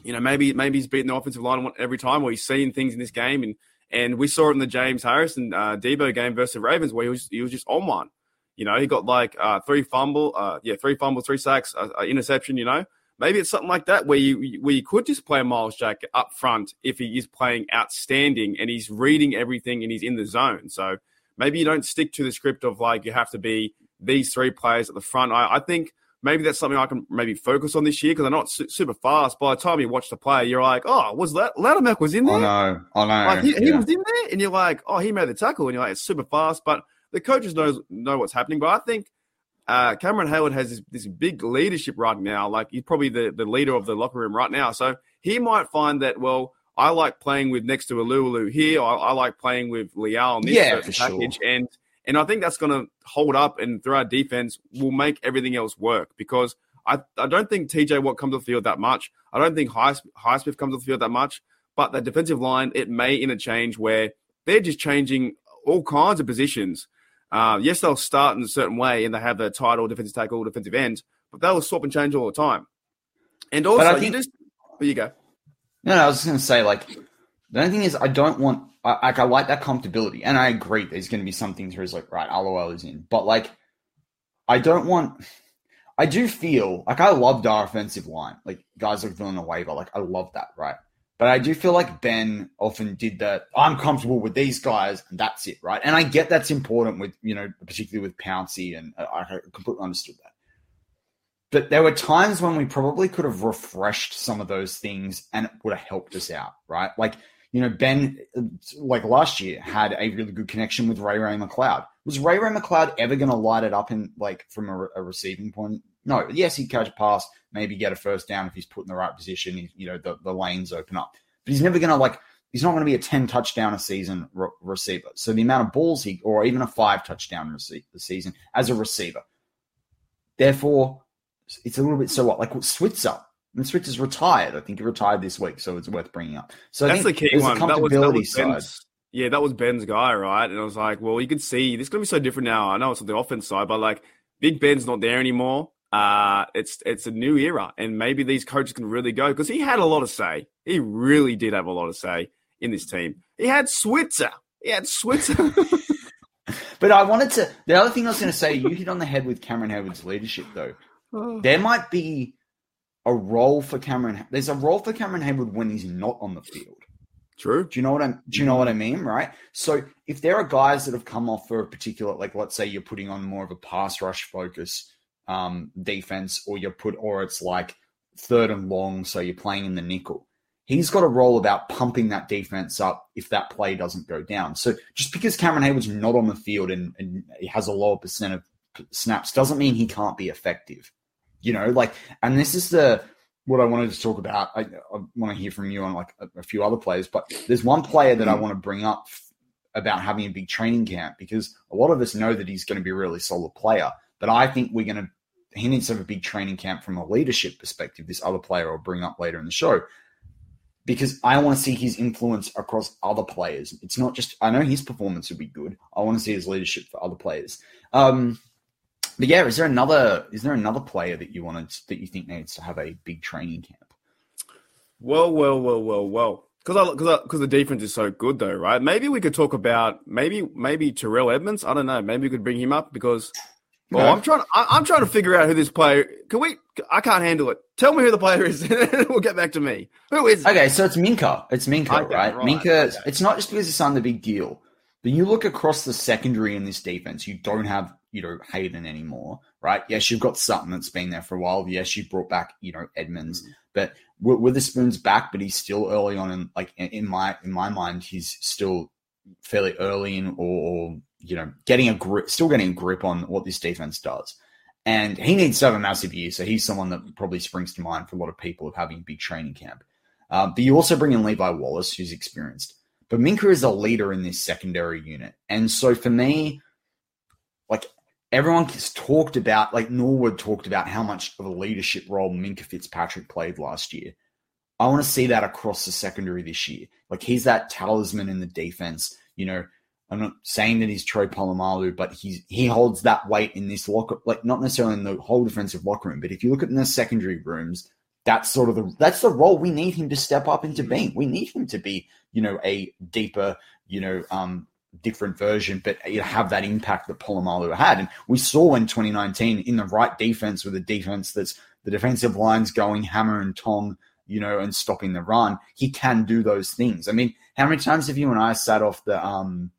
You know, maybe maybe he's beating the offensive line every time, or he's seeing things in this game, and and we saw it in the James Harrison uh, Deebo game versus Ravens where he was he was just on one. You know, he got like uh, three fumble, uh, yeah, three fumbles, three sacks, uh, uh, interception. You know, maybe it's something like that where you where you could just play Myles Jack up front if he is playing outstanding and he's reading everything and he's in the zone. So maybe you don't stick to the script of like you have to be these three players at the front. I, I think maybe that's something I can maybe focus on this year because they're not su- super fast. By the time you watch the play, you're like, oh, was that Loudermilk was in there? I know, I know. Like, he, yeah. he, was in there, and you're like, oh, he made the tackle, and you're like, it's super fast. But the coaches knows know what's happening. But I think uh, Cameron Heyward has this, this, big leadership right now. Like he's probably the, the leader of the locker room right now. So he might find that well. I like playing with next to Alualu here. I, I like playing with Leal in this Yeah, for sure. package, and and I think that's going to hold up, and through our defense, will make everything else work because I, I don't think TJ Watt comes off the field that much. I don't think High, Highsmith comes off the field that much. But the defensive line, it may interchange where they're just changing all kinds of positions. Uh, yes, they'll start in a certain way and they have the title, defensive tackle, defensive end, but they'll swap and change all the time. And also, I you just, there you go. No, no, I was just going to say, like, the only thing is, I don't want, I, like, I like that comfortability. And I agree, there's going to be some things where it's like, right, LOL is in. But, like, I don't want, I do feel, like, I loved our offensive line. Like, guys like Villanueva, like, I love that, right? But I do feel like Ben often did that. I'm comfortable with these guys, and that's it, right? And I get that's important with, you know, particularly with Pouncey, and uh, I, I completely understood that. But there were times when we probably could have refreshed some of those things and it would have helped us out, right? Like, you know, Ben, like last year, had a really good connection with Ray Ray McCloud. Was Ray Ray McCloud ever going to light it up in, like, from a, a receiving point? No. Yes, he'd catch a pass, maybe get a first down if he's put in the right position, he- you know, the, the lanes open up. But he's never going to, like, he's not going to be a 10 touchdown a season re- receiver. So the amount of balls he, or even a five touchdown receive, the season as a receiver. Therefore, it's a little bit so what? Like Switzer. And Switzer's retired. I think he retired this week, so it's worth bringing up. So I That's the key one. a That was, that was side. Ben's, yeah, that was Ben's guy, right? And I was like, well, you could see this is going to be so different now. I know it's on the offense side, but like Big Ben's not there anymore. Uh, it's it's a new era, and maybe these coaches can really go because he had a lot of say. He really did have a lot of say in this team. He had Switzer. He had Switzer. But I wanted to. The other thing I was going to say, you hit on the head with Cameron Heyward's leadership, though. There might be a role for Cameron. There's a role for Cameron Heyward when he's not on the field. True. Do you know what I'm? Do you know what I mean? Right. So if there are guys that have come off for a particular, like let's say you're putting on more of a pass rush focus um, defense, or you're put, or it's like third and long, so you're playing in the nickel. He's got a role about pumping that defense up if that play doesn't go down. So just because Cameron Heyward's not on the field and, and he has a lower percent of snaps doesn't mean he can't be effective. You know, like, and this is the what I wanted to talk about. I, I want to hear from you on like a, a few other players, but there's one player that I want to bring up f- about having a big training camp because a lot of us know that he's going to be a really solid player, but I think we're going to he needs to have a big training camp from a leadership perspective. This other player I'll bring up later in the show because I want to see his influence across other players. It's not just I know his performance would be good. I want to see his leadership for other players. Um, but yeah, is there another is there another player that you wanted that you think needs to have a big training camp? Well, well, well, well, well. Because because because the defense is so good, though, right? Maybe we could talk about maybe maybe Terrell Edmunds. I don't know. Maybe we could bring him up because. Well, Okay. I'm trying. I, I'm trying to figure out who this player. Can we? I can't handle it. Tell me who the player is, and we'll get back to me. Who is? it? Okay, so it's Minkah. It's Minkah, Okay, right? right, Minkah. okay. It's not just because it's on the big deal, but you look across the secondary in this defense. You don't have you know Haden anymore, right? Yes, you've got Sutton that's been there for a while. Yes, you brought back you know Edmunds, Mm-hmm. but Wi- Witherspoon's back, but he's still early on. In like in- my in my mind, he's still fairly early in or, or you know getting a grip, still getting a grip on what this defense does. And he needs to have a massive year. So he's someone that probably springs to mind for a lot of people of having a big training camp. Um, but you also bring in Levi Wallace, who's experienced. But Minkah is a leader in this secondary unit. And so for me, like everyone has talked about, like Norwood talked about how much of a leadership role Minkah Fitzpatrick played last year. I want to see that across the secondary this year. Like he's that talisman in the defense. You know, I'm not saying that he's Troy Polamalu, but he's he holds that weight in this locker, like not necessarily in the whole defensive locker room, but if you look at the secondary rooms, that's sort of the that's the role we need him to step up into being. We need him to be, you know, a deeper, you know, um, different version, but you have that impact that Polamalu had. And we saw in 2019 in the right defense with a defense that's the defensive lines going hammer and tong, you know, and stopping the run. He can do those things. I mean, how many times have you and I sat off the um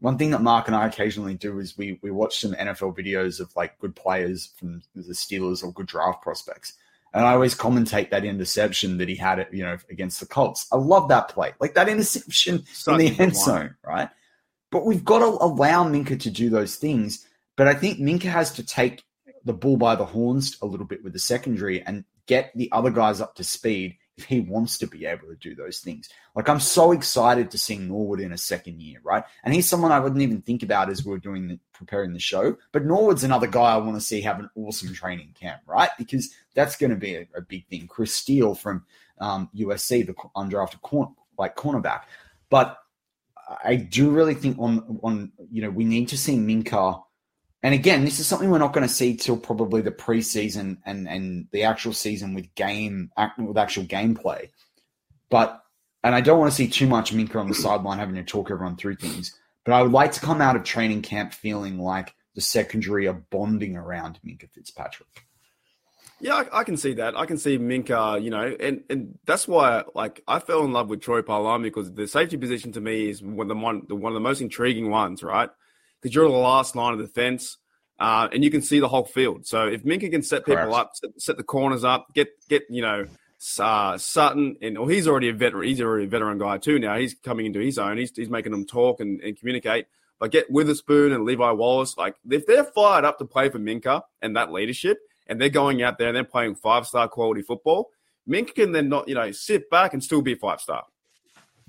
one thing that Mark and I occasionally do is we we watch some NFL videos of like good players from the Steelers or good draft prospects and I always commentate that interception that he had, it, you know, against the Colts. I love that play, like that interception Such in the end zone, right? But we've got to allow Minkah to do those things. But I think Minkah has to take the bull by the horns a little bit with the secondary and get the other guys up to speed if he wants to be able to do those things. Like I'm so excited to see Norwood in a second year, right? And he's someone I wouldn't even think about as we are doing the, preparing the show. But Norwood's another guy I want to see have an awesome training camp, right? Because that's going to be a, a, big thing. Chris Steele from um, USC, the undrafted corner, like cornerback, but I do really think on on you know we need to see Minkah, and again, this is something we're not going to see till probably the preseason and and the actual season with game with actual gameplay. But and I don't want to see too much Minkah on the sideline having to talk everyone through things. But I would like to come out of training camp feeling like the secondary are bonding around Minkah Fitzpatrick. Yeah, I, I, can see that. I can see Minkah, you know, and, and that's why like I fell in love with Troy Polamalu because the safety position to me is one of the one, one of the most intriguing ones, right? because you're the last line of defense. Uh, and you can see the whole field. So if Minkah can set people Correct. up, set, set, the corners up, get get you know uh, Sutton, and well, he's already a veteran. He's already a veteran guy too. Now he's coming into his own. He's, he's making them talk and, and communicate. But get Witherspoon and Levi Wallace, like if they're fired up to play for Minkah and that leadership, and they're going out there and they're playing five star quality football, Minkah can then not you know sit back and still be five star.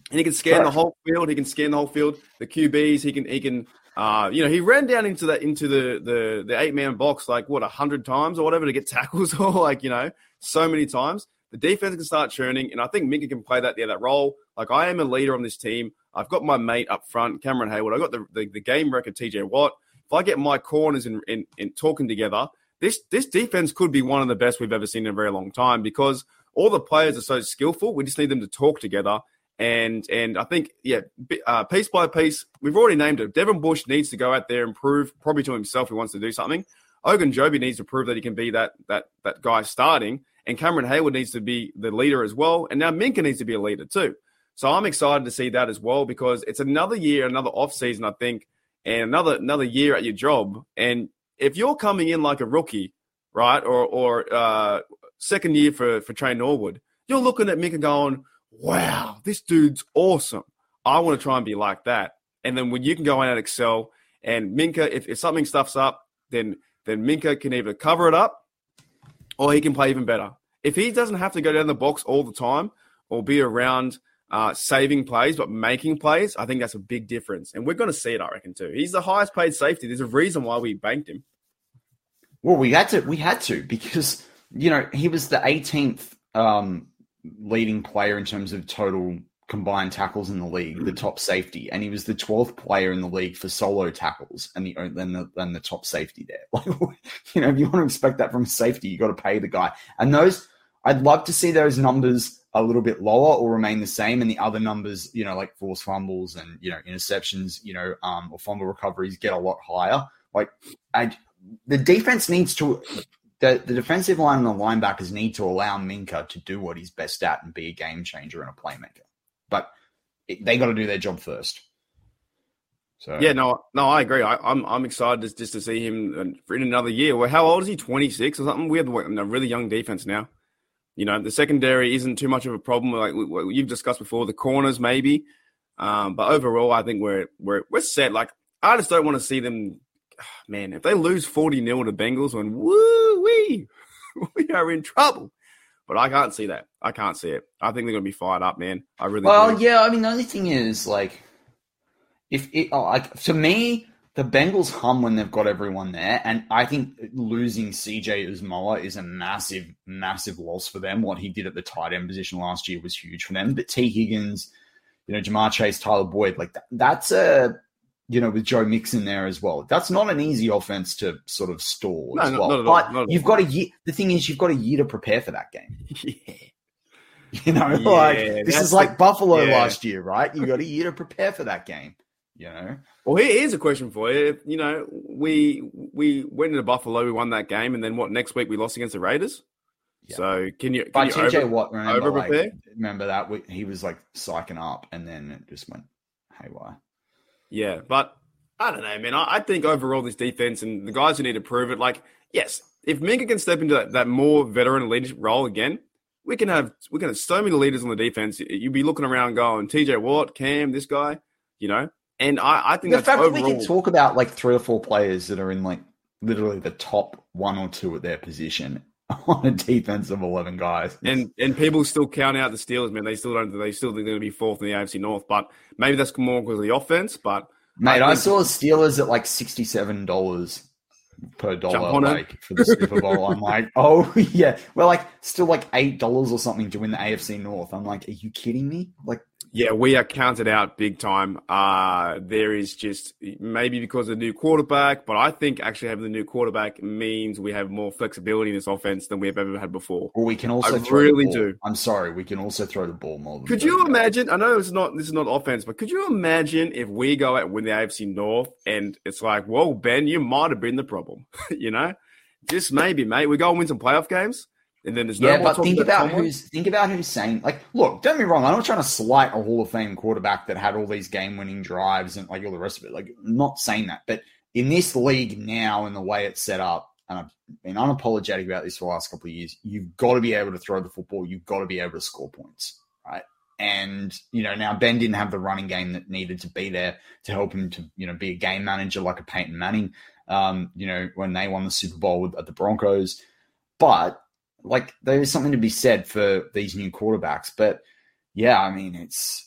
And he can scan Correct. the whole field. He can scan the whole field. The QBs. He can he can uh, you know, he ran down into that into the the, the eight man box like what a hundred times or whatever to get tackles or like you know so many times. The defense can start churning, and I think Minkah can play that yeah that role. Like I am a leader on this team. I've got my mate up front, Cameron Heyward. I've got the, the, the game record, TJ Watt. If I get my corners in, in, in talking together, this this defense could be one of the best we've ever seen in a very long time because all the players are so skillful. We just need them to talk together and and I think yeah, uh, piece by piece, we've already named it. Devin Bush needs to go out there and prove, probably to himself, he wants to do something. Ogunjobi needs to prove that he can be that that that guy starting, and Cameron Heyward needs to be the leader as well. And now Minkah needs to be a leader too. So I'm excited to see that as well because it's another year, another off season, I think, and another another year at your job. And if you're coming in like a rookie, right, or or uh, second year for for Tre Norwood, you're looking at Minkah going wow, this dude's awesome. I want to try and be like that. And then when you can go in and excel, and Minkah, if, if something stuffs up, then then Minkah can either cover it up or he can play even better. If he doesn't have to go down the box all the time or be around uh, saving plays but making plays, I think that's a big difference. And we're going to see it, I reckon, too. He's the highest paid safety. There's a reason why we banked him. Well, we had to. We had to because you know he was the 18th um, leading player in terms of total combined tackles in the league, the top safety, and he was the 12th player in the league for solo tackles and the and the, and the top safety there. You know, if you want to expect that from safety, you got to pay the guy. And those, I'd love to see those numbers a little bit lower or remain the same, and the other numbers, you know, like forced fumbles and you know interceptions, you know, um, or fumble recoveries get a lot higher. Like, I, the defense needs to the, the defensive line and the linebackers need to allow Minkah to do what he's best at and be a game changer and a playmaker. But it, they got to do their job first. So yeah, no, no, I agree. I, am I'm, I'm excited just, just to see him for in another year. Well, how old is he? 26 or something? We have a really young defense now. You know, the secondary isn't too much of a problem. Like you've discussed before, the corners maybe, um, but overall, I think we're we're we're set. Like I just don't want to see them man, if they lose 40 0 to Bengals, when woo wee, we are in trouble. But I can't see that. I can't see it. I think they're going to be fired up, man. I really Well, do. yeah, I mean, the only thing is, like, if it, oh, like, to me, the Bengals hum when they've got everyone there. And I think losing CJ Uzomah is a massive, massive loss for them. What he did at the tight end position last year was huge for them. But Tee Higgins, you know, Ja'Marr Chase, Tyler Boyd, like, that, that's a, you know, with Joe Mixon there as well. That's not an easy offense to sort of stall No, as well. not all, but not you've got a year. The thing is, you've got a year to prepare for that game. yeah. You know, Yeah, like this is like the- Buffalo yeah. last year, right? You got a year to prepare for that game. You know, Well, here's a question for you. You know, we we went into Buffalo, we won that game, and then what? Next week we lost against the Raiders. So can you? Can but you TJ over- Watt, remember, like, remember that we, he was like psyching up, and then it just went haywire. Yeah, but I don't know, man. I, I think overall this defense and the guys who need to prove it, like, yes, if Minkah can step into that, that more veteran leadership role again, we can have we can have so many leaders on the defense. You'd be looking around going, TJ Watt, Cam, this guy, you know. And I, I think The fact that we can talk about like three or four players that are in like literally the top one or two at their position on a defense of eleven guys. and and people still count out the Steelers, man. They still don't. They still think they're going to be fourth in the AFC North, but maybe that's more because of the offense. But Mate, I, think- saw Steelers at like sixty-seven dollars per dollar, like for the Super Bowl. I'm like, oh yeah, we're like still like eight dollars or something to win the AFC North. I'm like, are you kidding me? Like, Yeah, we are counted out big time. Uh, there is just maybe because of the new quarterback, but I think actually having the new quarterback means we have more flexibility in this offense than we've ever had before. or we can also I throw really the ball. do. I'm sorry, we can also throw the ball more. Than Could you 30 yards. imagine? I know it's not this is not offense, but could you imagine if we go out and win the AFC North and it's like, well, Ben, you might have been the problem, you know? Just maybe, mate. We go and win some playoff games, and then there's no Yeah, but think about Tomlin. who's think about who's saying like, look, don't be wrong, I'm not trying to slight a Hall of Fame quarterback that had all these game winning drives and like all the rest of it. Like, I'm not saying that, but in this league now and the way it's set up, and I've been unapologetic about this for the last couple of years, you've got to be able to throw the football, you've got to be able to score points, right? And you know, now Ben didn't have the running game that needed to be there to help him to you know be a game manager like a Peyton Manning. Um, you know, when they won the Super Bowl with, at the Broncos, but like there is something to be said for these new quarterbacks. But yeah, I mean it's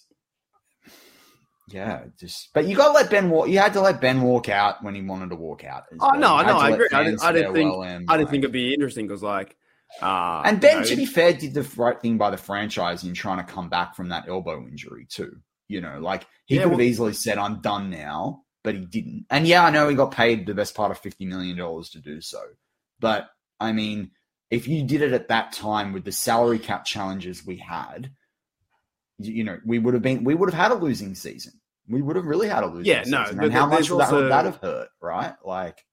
yeah, just but you got to let Ben walk. You had to let Ben walk out when he wanted to walk out. Oh well. no, no, I agree. I didn't, I didn't think him, I didn't like- think it'd be interesting because like, uh, and Ben, you know, to be fair, did the right thing by the franchise in trying to come back from that elbow injury too. You know, like he Yeah, could have well- easily said, "I'm done now," but he didn't. And yeah, I know he got paid the best part of fifty million dollars to do so. But I mean, if you did it at that time with the salary cap challenges we had, you, you know, we would have been, we would have had a losing season. We would have really had a losing Yeah, no, season. but And how much would that, also- would that have hurt, right? Like,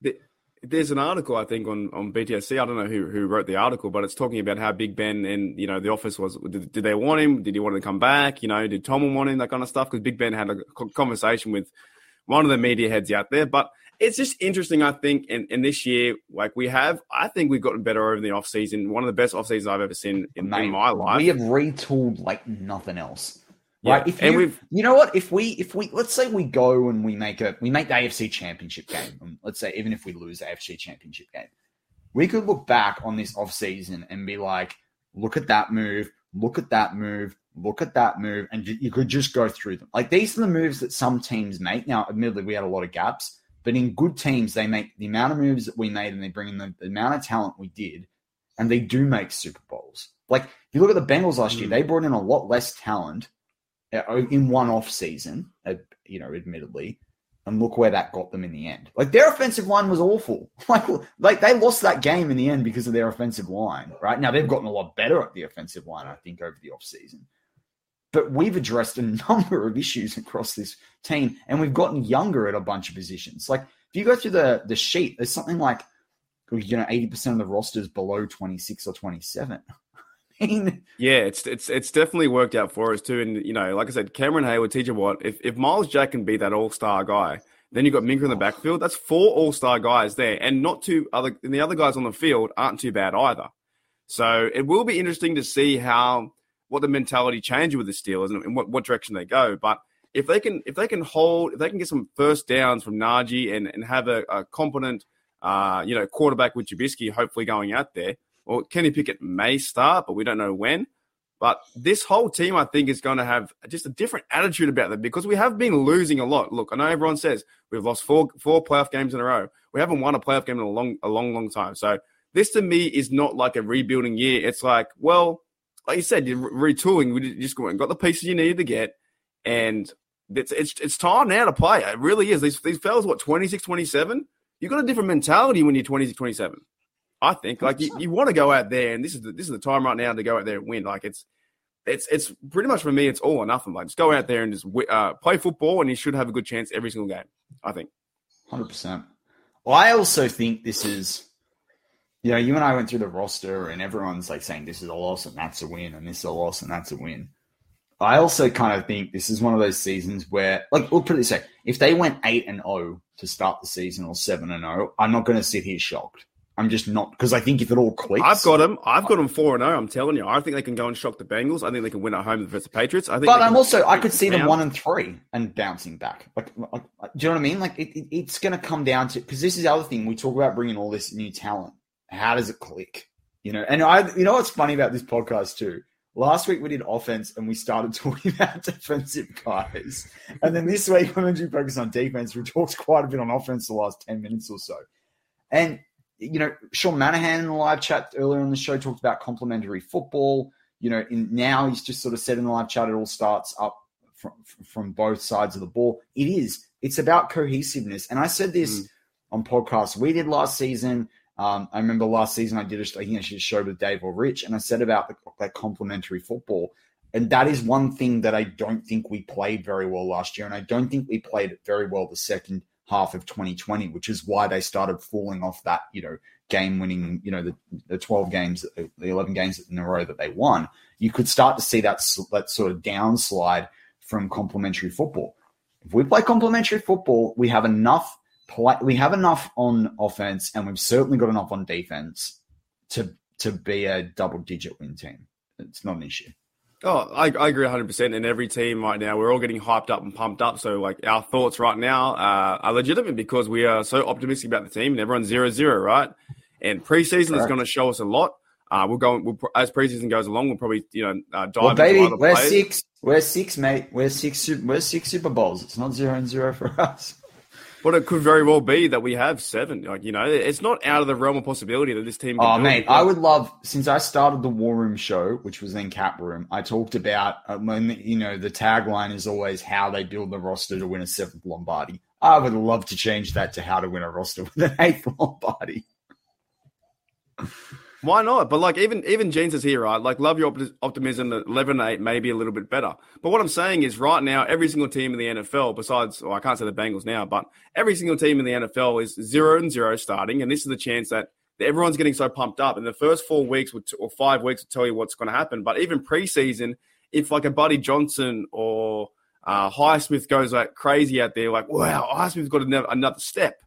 There's an article I think on on BTSC. I don't know who who wrote the article, but it's talking about how Big Ben and you know the office was. Did, did they want him? Did he want to come back? You know, did Tomlin want him? That kind of stuff. Because Big Ben had a conversation with one of the media heads out there. But it's just interesting. I think in, in this year, like we have, I think we've gotten better over the off season. One of the best off seasons I've ever seen in, Mate, in my life. We have retooled like nothing else. Yeah, Right. If and you, we've- you know what? If we, if we, let's say we go and we make a, we make the AFC championship game. and Let's say even if we lose the AFC championship game, we could look back on this off season and be like, look at that move, look at that move, look at that move. And you could just go through them. Like these are the moves that some teams make. Now, admittedly, we had a lot of gaps, but in good teams, they make the amount of moves that we made and they bring in the, the amount of talent we did and they do make Super Bowls. Like if you look at the Bengals last year, they brought in a lot less talent uh, in one off season, uh, you know, admittedly, and look where that got them in the end. Like their offensive line was awful. Like like they lost that game in the end because of their offensive line. Right now they've gotten a lot better at the offensive line, I think, over the off season. But we've addressed a number of issues across this team, and we've gotten younger at a bunch of positions. Like if you go through the the sheet, there's something like you know eighty percent of the rosters below twenty six or twenty seven. Yeah, it's it's it's definitely worked out for us too. And you know, like I said, Cameron Heyward, TJ Watt. If if Myles Jack can be that all star guy, then you've got Minkah in the backfield. That's four all star guys there, and not two other. And the other guys on the field aren't too bad either. So it will be interesting to see how what the mentality changes with the Steelers and, and what, what direction they go. But if they can if they can hold if they can get some first downs from Najee and and have a, a competent uh, you know quarterback with Trubisky hopefully going out there, or Kenny Pickett may start, but we don't know when. But this whole team, I think, is going to have just a different attitude about them because we have been losing a lot. Look, I know everyone says we've lost four four playoff games in a row. We haven't won a playoff game in a long a long long time. So this to me is not like a rebuilding year. It's like, well, like you said, you're retooling. We just got the pieces you needed to get, and it's it's it's time now to play. It really is. These these fellas, what 26, 27? You've got a different mentality when you're 26, 27. I think like you, you want to go out there, and this is the, this is the time right now to go out there and win. Like it's it's it's pretty much for me, it's all or nothing. Like just go out there and just uh, play football, and you should have a good chance every single game. I think. Hundred percent. I also think this is, you know, you and I went through the roster, and everyone's like saying this is a loss and that's a win, and this is a loss and that's a win. I also kind of think this is one of those seasons where, like, we'll put it this way: if they went eight and zero to start the season or seven and zero, I'm not going to sit here shocked. I'm just not because I think if it all clicks, I've got them. I've got them four and zero. I'm telling you, I think they can go and shock the Bengals. I think they can win at home versus the Patriots. I think, but I'm also I could see them one and three and bouncing back. Like, like do you know what I mean? Like, it, it, it's going to come down to because this is the other thing we talk about bringing all this new talent. How does it click? You know, and I, you know what's funny about this podcast too. Last week we did offense and we started talking about defensive guys, and then this week we're going to focus on defense. We talked quite a bit on offense the last ten minutes or so, and you know, Sean Manahan in the live chat earlier on the show talked about complementary football. You know, in now he's just sort of said in the live chat it all starts up from from both sides of the ball. It is. It's about cohesiveness. And I said this mm. on podcasts we did last season. Um, I remember last season I did a, I think I should show with Dave or Rich, and I said about the, that complementary football. And that is one thing that I don't think we played very well last year. And I don't think we played it very well the second half of 2020, which is why they started falling off that, you know, game winning, you know, the, the 12 games, the 11 games in a row that they won. You could start to see that, that sort of downslide from complementary football. If we play complementary football, we have enough play, we have enough on offense and we've certainly got enough on defense to to be a double digit win team. It's not an issue. Oh, I, I agree 100%. And every team right now, we're all getting hyped up and pumped up. So, like, our thoughts right now uh, are legitimate because we are so optimistic about the team and everyone's 0 0, right? And preseason Correct. is going to show us a lot. Uh, we'll go we'll, as preseason goes along. We'll probably you know uh, dive. Well, baby, we're players. six. We're six, mate. We're six. We're six Super Bowls. It's not zero and zero for us. But it could very well be that we have seven. Like you know, it's not out of the realm of possibility that this team. oh, mate, I would love since I started the War Room show, which was then Cap Room. I talked about uh, when you know the tagline is always how they build the roster to win a seventh Lombardi. I would love to change that to how to win a roster with an eighth Lombardi. Why not? But like even even Jeans is here, right? Like love your optimism that 11 8 may be a little bit better. But what I'm saying is right now, every single team in the NFL, besides, well, I can't say the Bengals now, but every single team in the NFL is zero and zero starting. And this is the chance that everyone's getting so pumped up. And the first four weeks or five weeks will tell you what's going to happen. But even preseason, if like a Buddy Johnson or uh, Highsmith goes like crazy out there, like, wow, Highsmith's got another, another step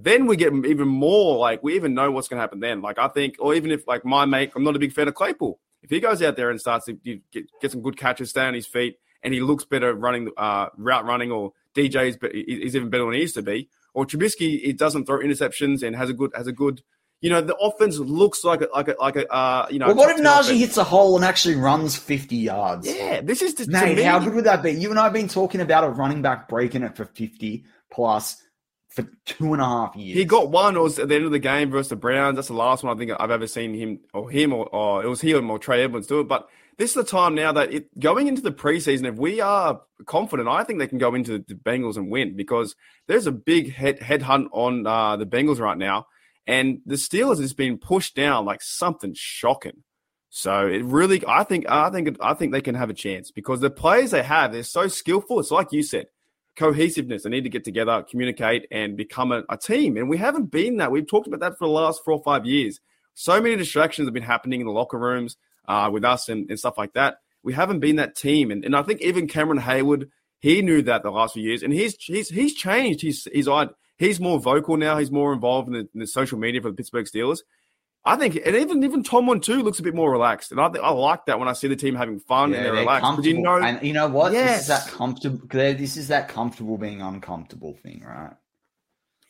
then we get even more like we even know what's going to happen then. Like I think, or even if like my mate, I'm not a big fan of Claypool. If he goes out there and starts to get, get some good catches, stay on his feet, and he looks better running uh, route running, or DJ's is even better than he used to be, or Trubisky, it doesn't throw interceptions and has a good has a good. You know, the offense looks like a like a like a uh, you know. Well, what if Najee hits a hole and actually runs fifty yards? Yeah, this is just, Nate. How good would that be? You and I have been talking about a running back breaking it for fifty plus for two and a half years. He got one. It was at the end of the game versus the Browns. That's the last one I think I've ever seen him or him or, or it was him or Trey Edmunds do it. But this is the time now that it, going into the preseason, if we are confident, I think they can go into the Bengals and win because there's a big head headhunt on uh, the Bengals right now, and the Steelers has been pushed down like something shocking. So it really, I think, I think, I think they can have a chance because the players they have, they're so skillful. It's like you said, cohesiveness. They need to get together, communicate, and become a, a, team. And we haven't been that. We've talked about that for the last four or five years. So many distractions have been happening in the locker rooms uh, with us and, and, stuff like that. We haven't been that team. And, and I think even Cameron Heyward, he knew that the last few years, and he's he's he's changed. He's he's he's more vocal now. He's more involved in the, in the social media for the Pittsburgh Steelers. I think, and even even Tomlin too looks a bit more relaxed, and I think I like that when I see the team having fun Yeah, and they're, they're relaxed. You know, and you know what? This is that comfortable. This is that comfortable being uncomfortable thing, right?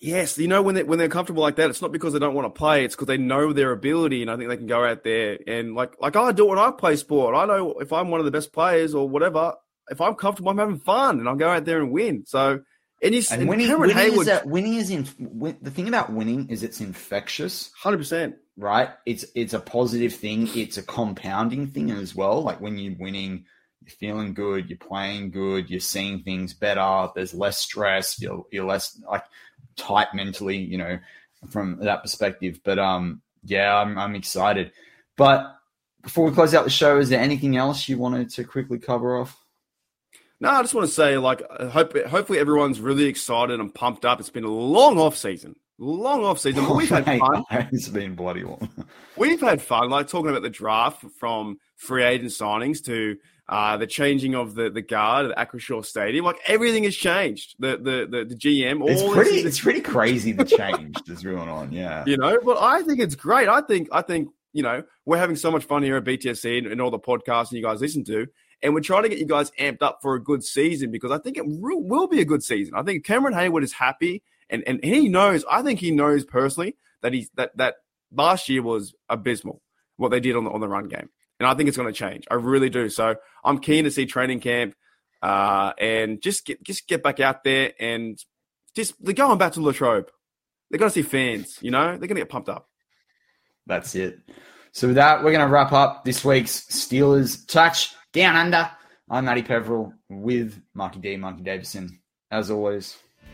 Yes, you know when they when they're comfortable like that, it's not because they don't want to play. It's because they know their ability, and I think they can go out there and like like I do when I play sport. I know if I'm one of the best players or whatever, if I'm comfortable, I'm having fun, and I'll go out there and win. So and you And and winning, winning is Hayward, that winning is in. Win, the thing about winning is it's infectious, hundred percent. Right? It's it's a positive thing. It's a compounding thing as well. Like when you're winning, you're feeling good, you're playing good, you're seeing things better. There's less stress. You're you're less like tight mentally, you know, from that perspective. But um, yeah, I'm I'm excited. But before we close out the show, is there anything else you wanted to quickly cover off? No, I just want to say, like, hope hopefully everyone's really excited and pumped up. It's been a long off season, long off season, but we've had fun. It's been bloody long. We've had fun, like talking about the draft from free agent signings to uh, the changing of the, the guard at Acrisure Stadium. Like everything has changed. The the the, the GM, all It's pretty. is- It's pretty crazy the change that's going on. Yeah. you know. But I think it's great. I think I think you know we're having so much fun here at BTSC and, and all the podcasts and you guys listen to, and we're trying to get you guys amped up for a good season because I think it will, will be a good season. I think Cameron Heyward is happy, and and he knows. I think he knows personally that he's that that last year was abysmal what they did on the on the run game, and I think it's going to change. I really do. So I'm keen to see training camp. Uh, and just get just get back out there and just they're going back to Latrobe. They're going to see fans, you know. They're going to get pumped up. That's it. So with that, we're going to wrap up this week's Steelers touch down under. I'm Matty Peverell with Marky D, Marky Davison. As always,